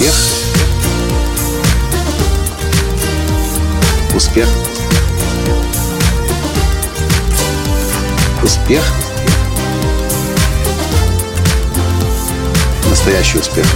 Успех. Успех. Успех. Настоящий успех.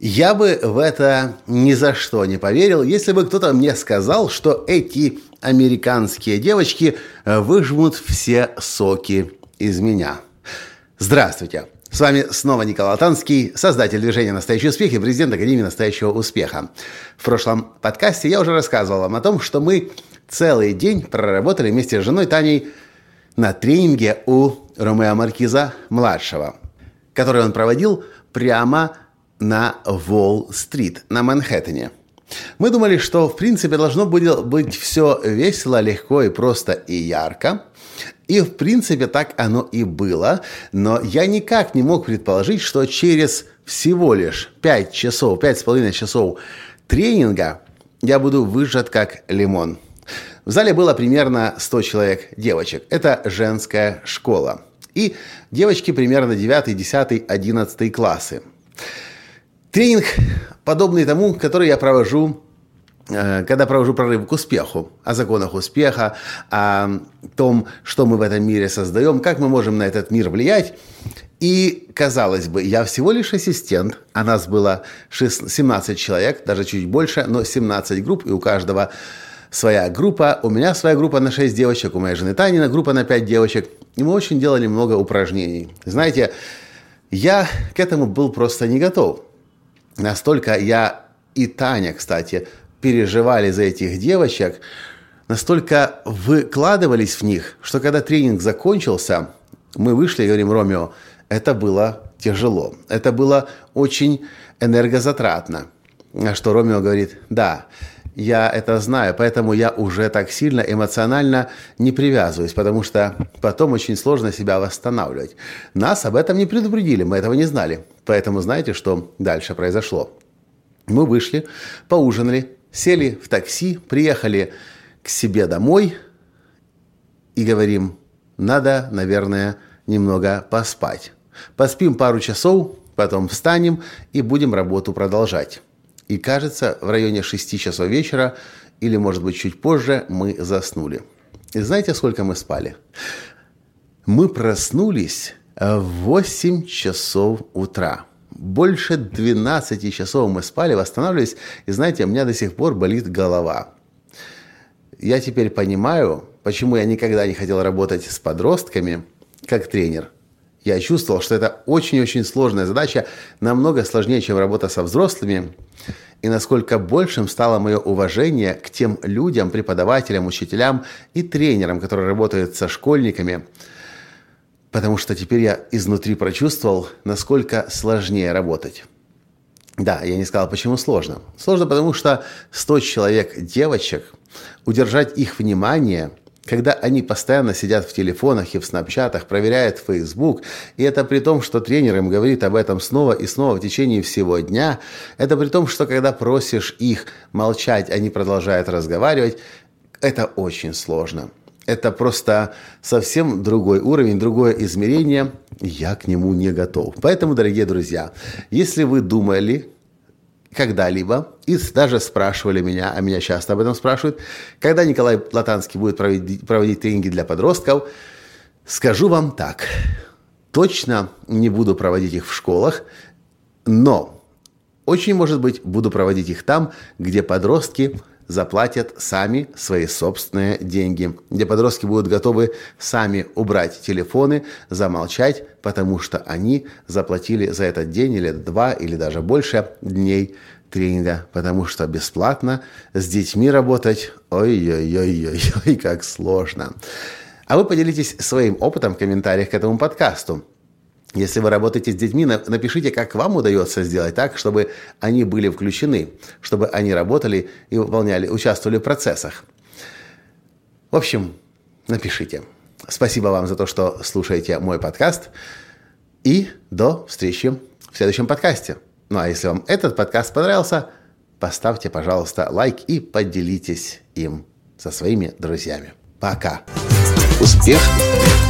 Я бы в это ни за что не поверил, если бы кто-то мне сказал, что эти американские девочки выжмут все соки из меня. Здравствуйте! С вами снова Николай Танский, создатель движения «Настоящий успех» и президент Академии «Настоящего успеха». В прошлом подкасте я уже рассказывал вам о том, что мы целый день проработали вместе с женой Таней на тренинге у Ромео Маркиза-младшего, который он проводил прямо на Уолл-стрит, на Манхэттене. Мы думали, что в принципе должно быть все весело, легко и просто и ярко. И в принципе так оно и было, но я никак не мог предположить, что через всего лишь 5 часов, 5,5 часов тренинга я буду выжат как лимон. В зале было примерно 100 человек девочек. Это женская школа. И девочки примерно 9, 10, 11 классы. Тренинг подобный тому, который я провожу когда провожу прорыв к успеху, о законах успеха, о том, что мы в этом мире создаем, как мы можем на этот мир влиять. И, казалось бы, я всего лишь ассистент, а нас было 17 человек, даже чуть больше, но 17 групп, и у каждого своя группа. У меня своя группа на 6 девочек, у моей жены Танина группа на 5 девочек. И мы очень делали много упражнений. Знаете, я к этому был просто не готов. Настолько я и Таня, кстати, переживали за этих девочек, настолько выкладывались в них, что когда тренинг закончился, мы вышли и говорим, Ромео, это было тяжело, это было очень энергозатратно. А что Ромео говорит, да, я это знаю, поэтому я уже так сильно эмоционально не привязываюсь, потому что потом очень сложно себя восстанавливать. Нас об этом не предупредили, мы этого не знали. Поэтому знаете, что дальше произошло? Мы вышли, поужинали, сели в такси, приехали к себе домой и говорим, надо, наверное, немного поспать. Поспим пару часов, потом встанем и будем работу продолжать. И кажется, в районе 6 часов вечера или, может быть, чуть позже мы заснули. И знаете, сколько мы спали? Мы проснулись в 8 часов утра больше 12 часов мы спали, восстанавливались, и знаете, у меня до сих пор болит голова. Я теперь понимаю, почему я никогда не хотел работать с подростками как тренер. Я чувствовал, что это очень-очень сложная задача, намного сложнее, чем работа со взрослыми, и насколько большим стало мое уважение к тем людям, преподавателям, учителям и тренерам, которые работают со школьниками – потому что теперь я изнутри прочувствовал, насколько сложнее работать. Да, я не сказал, почему сложно. Сложно, потому что 100 человек девочек, удержать их внимание, когда они постоянно сидят в телефонах и в снапчатах, проверяют Facebook, и это при том, что тренер им говорит об этом снова и снова в течение всего дня, это при том, что когда просишь их молчать, они продолжают разговаривать, это очень сложно это просто совсем другой уровень, другое измерение. Я к нему не готов. Поэтому, дорогие друзья, если вы думали когда-либо, и даже спрашивали меня, а меня часто об этом спрашивают, когда Николай Латанский будет проводить, проводить тренинги для подростков, скажу вам так. Точно не буду проводить их в школах, но очень, может быть, буду проводить их там, где подростки заплатят сами свои собственные деньги, где подростки будут готовы сами убрать телефоны, замолчать, потому что они заплатили за этот день или два, или даже больше дней тренинга, потому что бесплатно с детьми работать, ой-ой-ой-ой, как сложно. А вы поделитесь своим опытом в комментариях к этому подкасту. Если вы работаете с детьми, напишите, как вам удается сделать так, чтобы они были включены, чтобы они работали и выполняли, участвовали в процессах. В общем, напишите. Спасибо вам за то, что слушаете мой подкаст. И до встречи в следующем подкасте. Ну а если вам этот подкаст понравился, поставьте, пожалуйста, лайк и поделитесь им со своими друзьями. Пока. Успех! Успех!